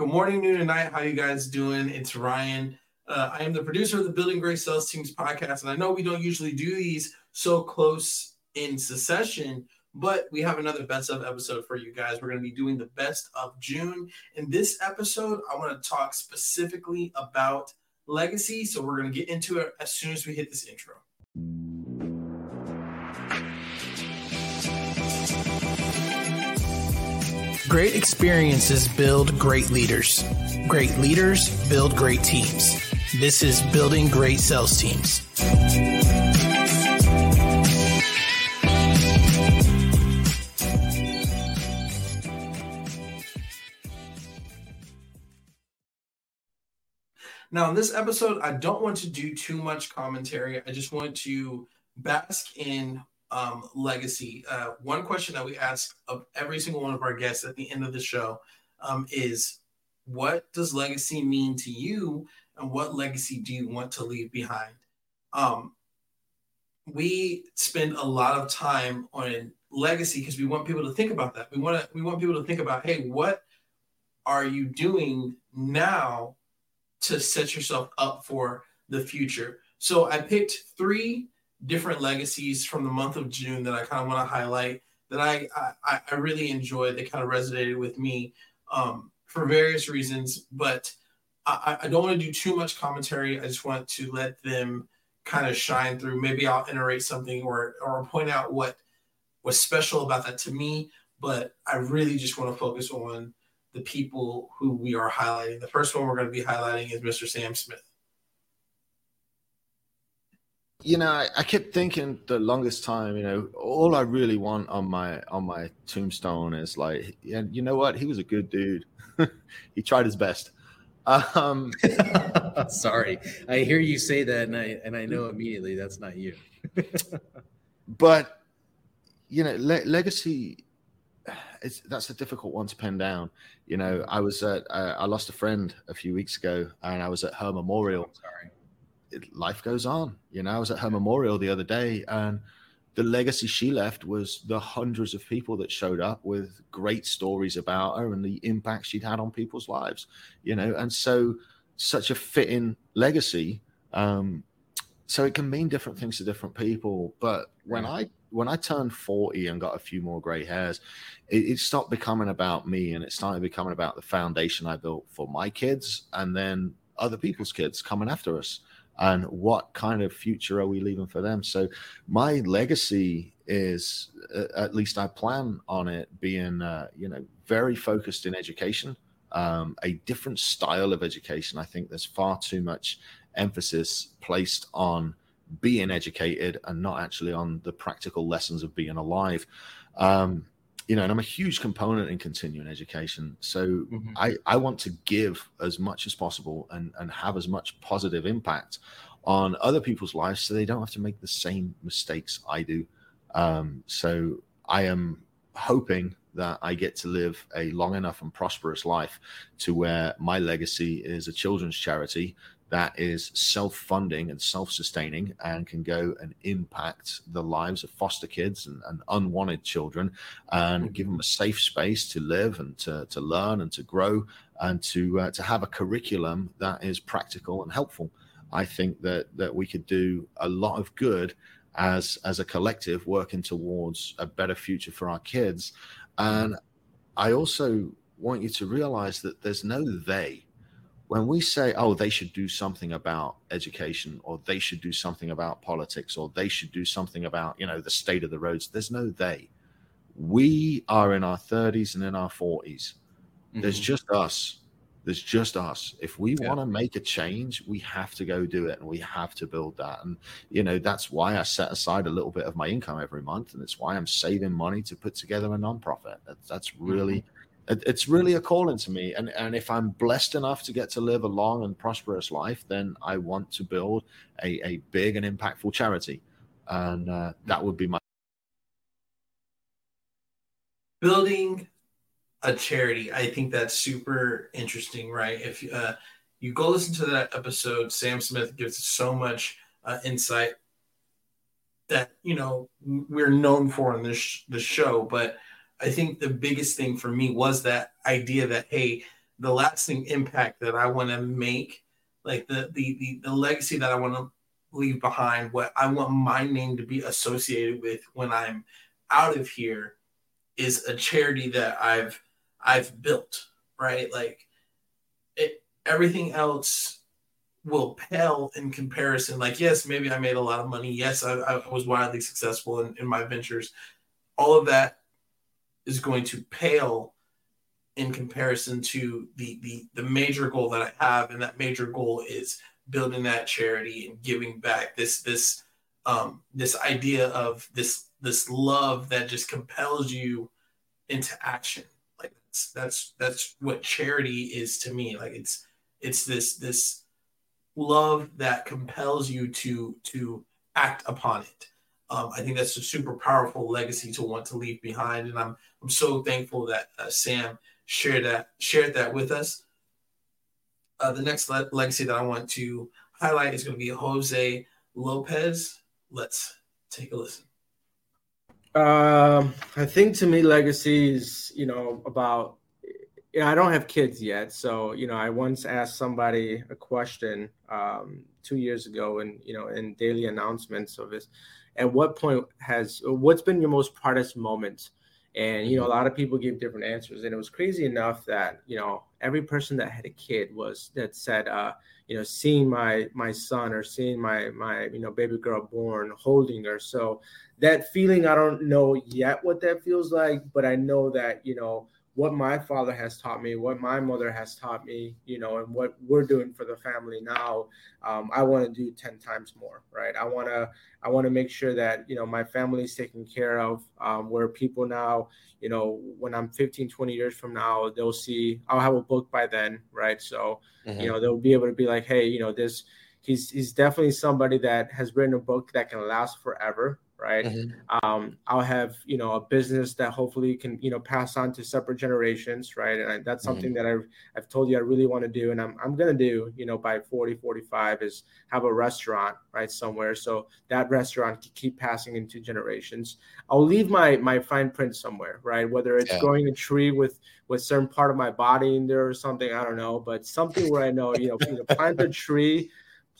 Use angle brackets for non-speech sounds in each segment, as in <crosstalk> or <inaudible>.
Good morning, noon, and night. How you guys doing? It's Ryan. Uh, I am the producer of the Building Great Sales Teams podcast, and I know we don't usually do these so close in succession, but we have another best of episode for you guys. We're going to be doing the best of June. In this episode, I want to talk specifically about legacy. So we're going to get into it as soon as we hit this intro. Great experiences build great leaders. Great leaders build great teams. This is Building Great Sales Teams. Now, in this episode, I don't want to do too much commentary. I just want to bask in um, legacy. Uh, one question that we ask of every single one of our guests at the end of the show um, is what does legacy mean to you and what legacy do you want to leave behind? Um, we spend a lot of time on legacy because we want people to think about that. We want to we want people to think about, hey, what are you doing now to set yourself up for the future? So I picked three different legacies from the month of June that I kind of want to highlight that I, I, I really enjoyed. They kind of resonated with me um, for various reasons, but I, I don't want to do too much commentary. I just want to let them kind of shine through. Maybe I'll iterate something or or point out what was special about that to me. But I really just want to focus on the people who we are highlighting. The first one we're going to be highlighting is Mr. Sam Smith you know, I, I, kept thinking the longest time, you know, all I really want on my on my tombstone is like, and you know what? He was a good dude. <laughs> he tried his best. Um, <laughs> Sorry, I hear you say that, and I and I know immediately that's not you. <laughs> but you know, le- legacy. It's, that's a difficult one to pin down. You know, I was at uh, I lost a friend a few weeks ago, and I was at her memorial. Oh, sorry life goes on. You know, I was at her memorial the other day, and the legacy she left was the hundreds of people that showed up with great stories about her and the impact she'd had on people's lives. You know, and so such a fitting legacy. Um, so it can mean different things to different people. But when I when I turned 40 and got a few more gray hairs, it, it, stopped becoming about me and it started becoming about the foundation I built for my kids and then other people's kids coming after us and what kind of future are we leaving for them? So my legacy is uh, at least i plan on it being uh, you know very focused in education um, a different style of education. I think there's far too much emphasis placed on being educated and not actually on the practical lessons of being alive. Um, you know, and I'm a huge component in continuing education. So mm-hmm. I, I want to give as much as possible and, and have as much positive impact on other people's lives so they don't have to make the same mistakes I do. Um, so I am hoping that I get to live a long enough and prosperous life to where my legacy is a children's charity that is self funding and self sustaining and can go and impact the lives of foster kids and, and unwanted children and mm-hmm. give them a safe space to live and to, to learn and to grow and to, uh, to have a curriculum that is practical and helpful. I think that, that we could do a lot of good as, as a collective working towards a better future for our kids. And I also want you to realize that there's no they when we say, oh, they should do something about education or they should do something about politics or they should do something about, you know, the state of the roads, there's no they. We are in our 30s and in our 40s. Mm-hmm. There's just us. There's just us. If we yeah. want to make a change, we have to go do it and we have to build that. And, you know, that's why I set aside a little bit of my income every month. And it's why I'm saving money to put together a nonprofit. That's, that's really. Mm-hmm it's really a calling to me. And and if i'm blessed enough to get to live a long and prosperous life then i want to build a, a big and impactful charity. And uh, that would be my building a charity i think that's super interesting right? If uh, you go listen to that episode sam smith gives so much uh, insight that you know we're known for in this this show but I think the biggest thing for me was that idea that, hey, the lasting impact that I want to make, like the the the, the legacy that I want to leave behind, what I want my name to be associated with when I'm out of here is a charity that I've I've built, right? Like it everything else will pale in comparison. Like, yes, maybe I made a lot of money. Yes, I, I was wildly successful in, in my ventures. All of that is going to pale in comparison to the, the the major goal that I have, and that major goal is building that charity and giving back. This this um, this idea of this this love that just compels you into action. Like that's that's that's what charity is to me. Like it's it's this this love that compels you to to act upon it. Um, I think that's a super powerful legacy to want to leave behind, and I'm I'm so thankful that uh, Sam shared that shared that with us. Uh, the next le- legacy that I want to highlight is going to be Jose Lopez. Let's take a listen. Um, I think to me, legacy is you know about. You know, I don't have kids yet, so you know, I once asked somebody a question um, two years ago, and you know, in daily announcements of this, at what point has what's been your most proudest moment? And you know, a lot of people give different answers, and it was crazy enough that you know every person that had a kid was that said, uh, you know, seeing my my son or seeing my my you know baby girl born, holding her. So that feeling, I don't know yet what that feels like, but I know that you know what my father has taught me, what my mother has taught me, you know, and what we're doing for the family now, um, I want to do 10 times more, right? I want to, I want to make sure that, you know, my family is taken care of, um, where people now, you know, when I'm 15, 20 years from now, they'll see, I'll have a book by then, right? So, mm-hmm. you know, they'll be able to be like, hey, you know, this, he's, he's definitely somebody that has written a book that can last forever, right? Mm-hmm. Um, I'll have you know a business that hopefully can you know pass on to separate generations, right? And I, that's something mm-hmm. that I've I've told you I really want to do, and I'm I'm gonna do you know by 40 45 is have a restaurant right somewhere, so that restaurant can keep passing into generations. I'll leave my my fine print somewhere, right? Whether it's yeah. growing a tree with with certain part of my body in there or something, I don't know, but something where I know you know, you know plant a tree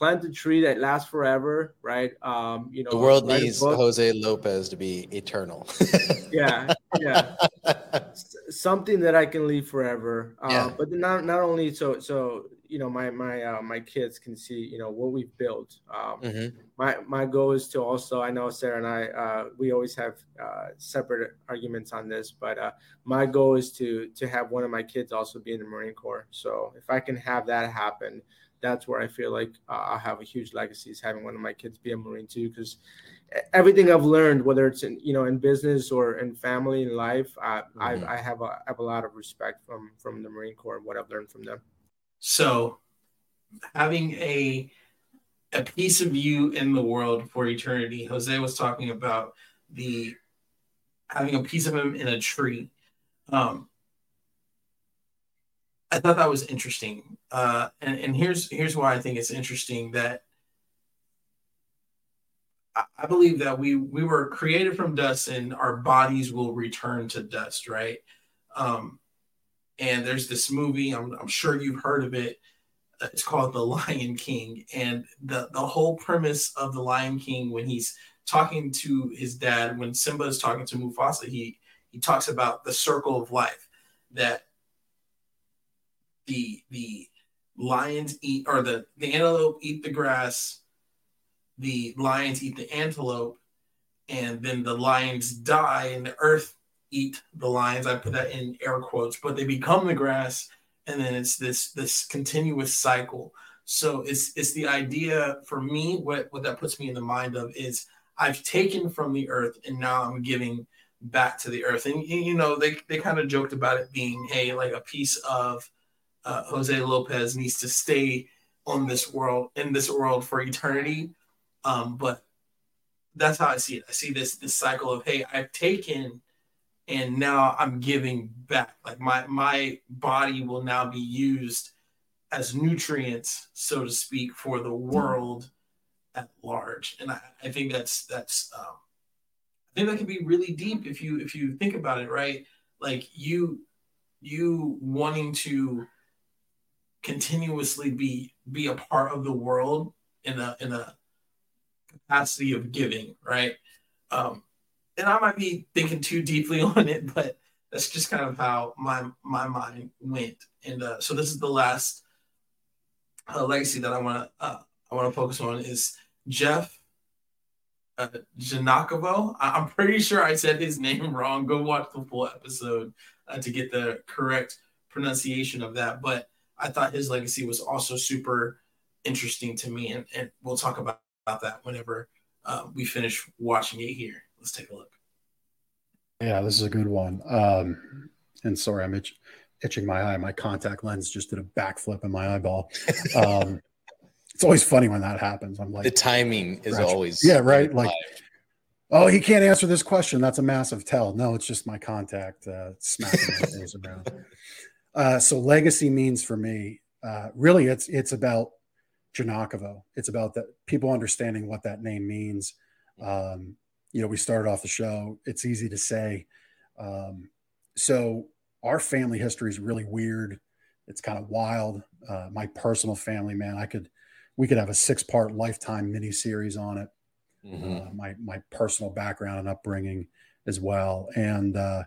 plant a tree that lasts forever, right? Um, you know, the world needs Jose Lopez to be eternal. <laughs> yeah, yeah, <laughs> something that I can leave forever. Uh, yeah. But not not only so so you know my my uh, my kids can see you know what we've built. Um, mm-hmm. My my goal is to also I know Sarah and I uh, we always have uh, separate arguments on this, but uh, my goal is to to have one of my kids also be in the Marine Corps. So if I can have that happen that's where I feel like uh, I have a huge legacy is having one of my kids be a Marine too, because everything I've learned, whether it's in you know in business or in family and life, I, mm-hmm. I, I have a I have a lot of respect from from the Marine Corps and what I've learned from them. So, having a a piece of you in the world for eternity, Jose was talking about the having a piece of him in a tree. Um, I thought that was interesting, uh, and and here's here's why I think it's interesting that I, I believe that we we were created from dust and our bodies will return to dust, right? Um, and there's this movie I'm, I'm sure you've heard of it. It's called The Lion King, and the the whole premise of The Lion King when he's talking to his dad, when Simba is talking to Mufasa, he he talks about the circle of life that the the lions eat or the the antelope eat the grass the lions eat the antelope and then the lions die and the earth eat the lions i put that in air quotes but they become the grass and then it's this this continuous cycle so it's it's the idea for me what what that puts me in the mind of is i've taken from the earth and now i'm giving back to the earth and you know they they kind of joked about it being hey like a piece of uh, Jose Lopez needs to stay on this world in this world for eternity. Um, but that's how I see it. I see this this cycle of hey, I've taken and now I'm giving back. Like my my body will now be used as nutrients, so to speak, for the world at large. And I, I think that's that's um, I think that can be really deep if you if you think about it, right? Like you you wanting to continuously be be a part of the world in a in a capacity of giving, right? Um, and I might be thinking too deeply <laughs> on it, but that's just kind of how my my mind went. And uh, so this is the last uh, legacy that I want to uh, I want to focus on is Jeff uh, Janakovo. I- I'm pretty sure I said his name <laughs> wrong. Go watch the full episode uh, to get the correct pronunciation of that. But I thought his legacy was also super interesting to me, and, and we'll talk about, about that whenever uh, we finish watching it here. Let's take a look. Yeah, this is a good one. Um, and sorry, I'm itch- itching my eye. My contact lens just did a backflip in my eyeball. Um, <laughs> it's always funny when that happens. I'm like, The timing is Gotcha. always Yeah, right, like- oh, he can't answer this question. That's a massive tell. No, it's just my contact uh, smacking my face around. Uh, so legacy means for me, uh, really, it's it's about Janakovo. It's about that people understanding what that name means. Um, you know, we started off the show. It's easy to say. Um, so our family history is really weird. It's kind of wild. Uh, my personal family, man, I could, we could have a six part lifetime mini series on it Mhm. uh, my my personal background and upbringing as well. And uh,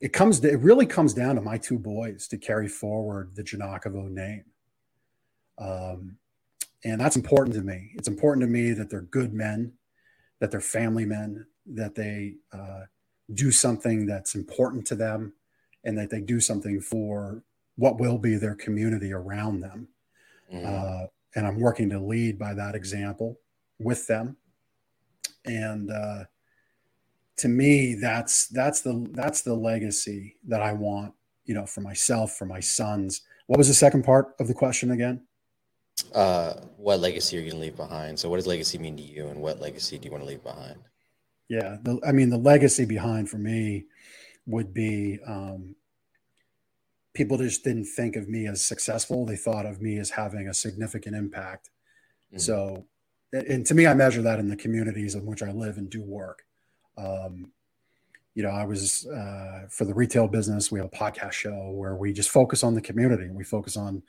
it comes it really comes down to my two boys to carry forward the Janakovo name. Um, and that's important to me. It's important to me that they're good men, that they're family men, that they uh, do something that's important to them, and that they do something for what will be their community around them. Mhm. Uh, and I'm working to lead by that example with them. And uh, to me, that's that's the that's the legacy that I want, you know, for myself, for my sons. What was the second part of the question again? Uh, what legacy are you going to leave behind? So, what does legacy mean to you, and what legacy do you want to leave behind? Yeah, the, I mean, the legacy behind for me would be um, people just didn't think of me as successful; they thought of me as having a significant impact. Mhm. So, and to me, I measure that in the communities in which I live and do work. Um, you know, I was uh, for the retail business. We have a podcast show where we just focus on the community we focus on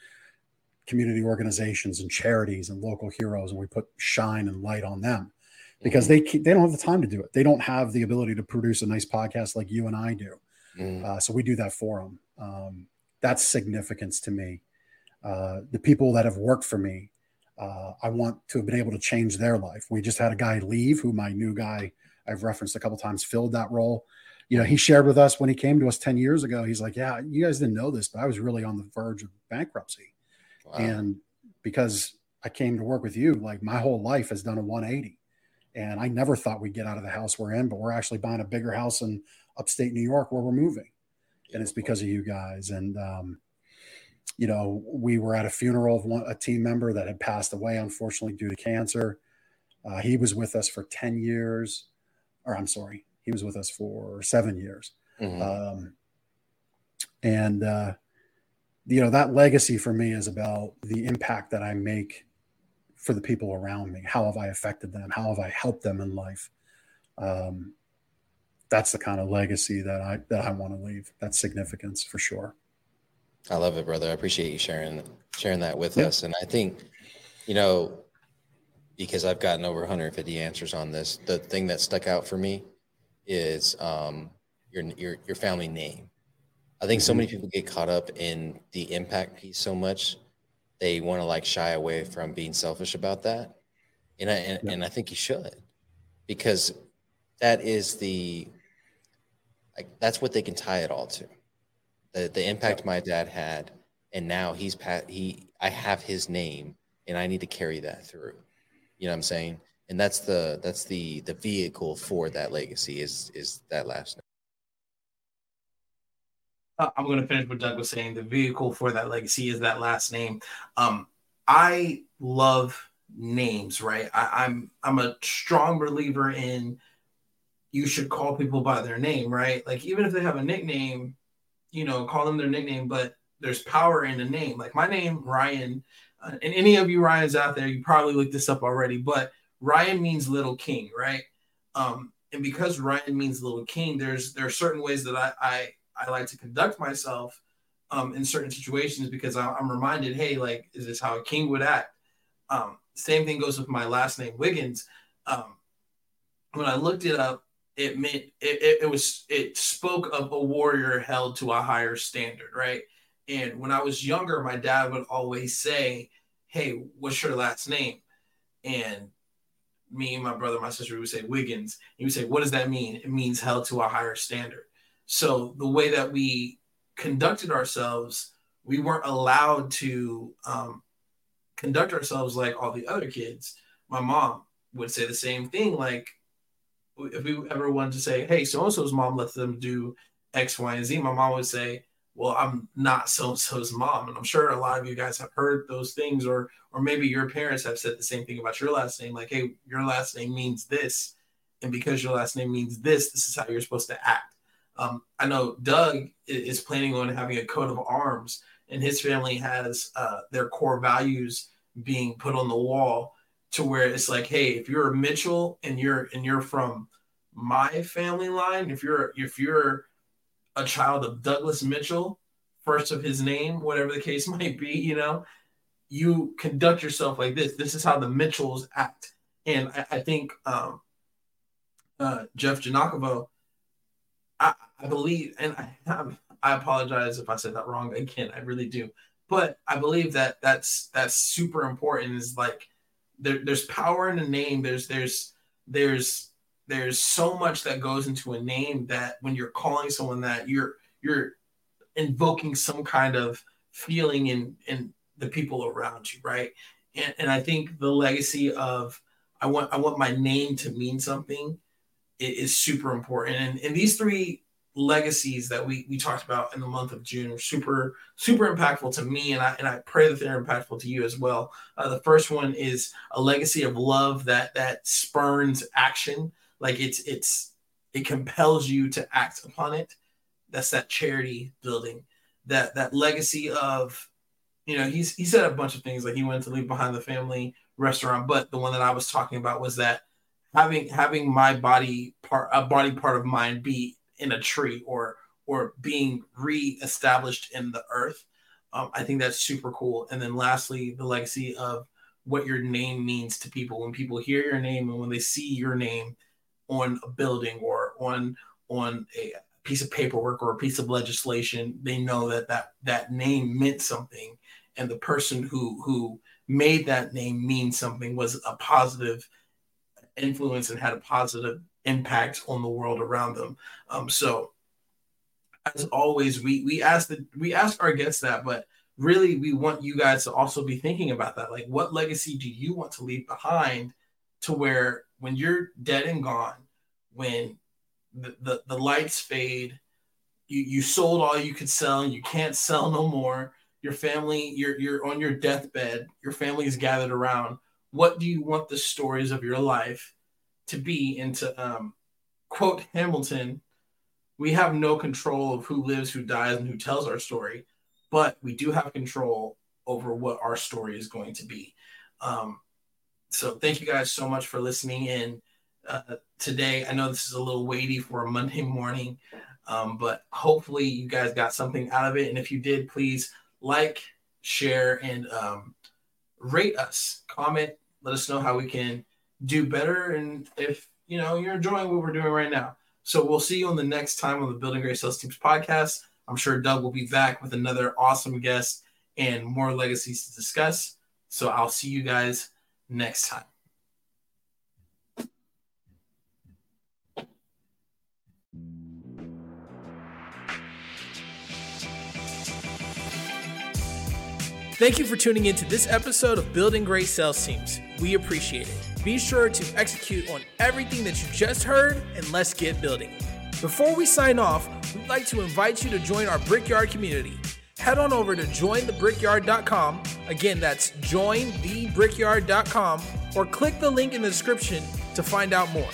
community organizations and charities and local heroes, and we put shine and light on them because they ke- they don't have the time to do it. They don't have the ability to produce a nice podcast like you and I do. Mhm. Uh, so we do that for them. Um, that's significance to me. Uh, the people that have worked for me, uh, I want to have been able to change their life. We just had a guy leave, who my new guy I've referenced a couple times filled that role. You know, he shared with us when he came to us ten years ago. He's like, "Yeah, you guys didn't know this, but I was really on the verge of bankruptcy." Wow. And because I came to work with you, like my whole life has done a 180. And I never thought we'd get out of the house we're in, but we're actually buying a bigger house in upstate New York where we're moving. And it's because of you guys. And, um, you know, we were at a funeral of one, a team member that had passed away, unfortunately, due to cancer. Uh, he was with us for 10 years, or I'm sorry, he was with us for seven years. Mhm. Um, and uh, you know that legacy for me is about the impact that I make for the people around me. How have I affected them? How have I helped them in life? Um, that's the kind of legacy that I that I want to leave. That's significance for sure. I love it, brother. I appreciate you sharing sharing that with us. And I think, you know, because I've gotten over 150 answers on this, the thing that stuck out for me is um, your your your family name. I think so Mhm. many people get caught up in the impact piece so much they want to like shy away from being selfish about that, and I and, Yeah. and I think you should because that is the like that's what they can tie it all to. The the impact my dad had and now he's pat he i have his name and i need to carry that through. You know what i'm saying? And that's the that's the the vehicle for that legacy is is that last name Uh, I'm going to finish what Doug was saying. The vehicle for that legacy is that last name. Um, I love names, right? I, I'm I'm a strong believer in you should call people by their name, right? Like even if they have a nickname, you know, call them their nickname, but there's power in a name. Like my name, Ryan, uh, and any of you Ryans out there, you probably looked this up already, but Ryan means little king, right? Um, and because Ryan means little king, there's there are certain ways that I I, I like to conduct myself um, in certain situations because I, am reminded, hey, like, is this how a king would act? Um, same thing goes with my last name, Wiggins. Um, when I looked it up, it meant it, it, it was it spoke of a warrior held to a higher standard, right? And when I was younger, my dad would always say, "Hey, what's your last name?" And me and my brother, my sister would say Wiggins. He would say, "What does that mean?" It means held to a higher standard. So the way that we conducted ourselves, we weren't allowed to um, conduct ourselves like all the other kids. My mom would say the same thing, like if we ever wanted to say, "Hey, so and so's mom let them do X, Y, and Z," my mom would say, "Well, I'm not so and so's mom," and I'm sure a lot of you guys have heard those things, or or maybe your parents have said the same thing about your last name, like, "Hey, your last name means this, and because your last name means this, this is how you're supposed to act." Um, I know Doug is planning on having a coat of arms, and his family has uh, their core values being put on the wall to where it's like, hey, if you're a Mitchell and you're and you're from my family line, if you're if you're a child of Douglas Mitchell, first of his name, whatever the case <laughs> might be, you know, you conduct yourself like this. This is how the Mitchells act. And I, I think um, uh, Jeff Janakovo, I, I, believe, and I, I apologize if I said that wrong again. I really do, but I believe that that's that's super important. Is like there, there's power in a name. There's there's there's there's so much that goes into a name that when you're calling someone that you're you're invoking some kind of feeling in in the people around you, right? And and I think the legacy of I want I want my name to mean something is super important. And and these three legacies that we we talked about in the month of June are super super impactful to me, and I and I pray that they're impactful to you as well. Uh, the first one is a legacy of love that that spurns action, like it's it's it compels you to act upon it. That's that charity building, that that legacy of, you know, he's he said a bunch of things like he wanted to leave behind the family restaurant, but the one that I was talking about was that having having my body part a body part of mine be in a tree or or being re-established in the earth. Um, I think that's super cool. And then lastly, the legacy of what your name means to people. When people hear your name and when they see your name on a building or on on a piece of paperwork or a piece of legislation, they know that that that name meant something, and the person who who made that name mean something was a positive influence and had a positive impact on the world around them. Um, so, as always, we we ask the we ask our guests that, but really we want you guys to also be thinking about that. Like, what legacy do you want to leave behind to where when you're dead and gone, when the, the, the lights fade, you, you sold all you could sell, you can't sell no more. Your family, you're you're on your deathbed, your family is gathered around. What do you want the stories of your life to be and to um, quote Hamilton, we have no control of who lives, who dies, and who tells our story, but we do have control over what our story is going to be. Um, so thank you guys so much for listening in uh, today. I know this is a little weighty for a Monday morning, um, but hopefully you guys got something out of it. And if you did, please like, share, and um, rate us. Comment. Let us know how we can do better and if you know you're enjoying what we're doing right now. So we'll see you on the next time on the Building Great Sales Teams podcast. I'm sure Doug will be back with another awesome guest and more legacies to discuss. So I'll see you guys next time. Thank you for tuning in to this episode of Building Great Sales Teams. We appreciate it. Be sure to execute on everything that you just heard and let's get building. Before we sign off, we'd like to invite you to join our Brickyard community. Head on over to jointhebrickyard.com. Again, that's jointhebrickyard.com or click the link in the description to find out more.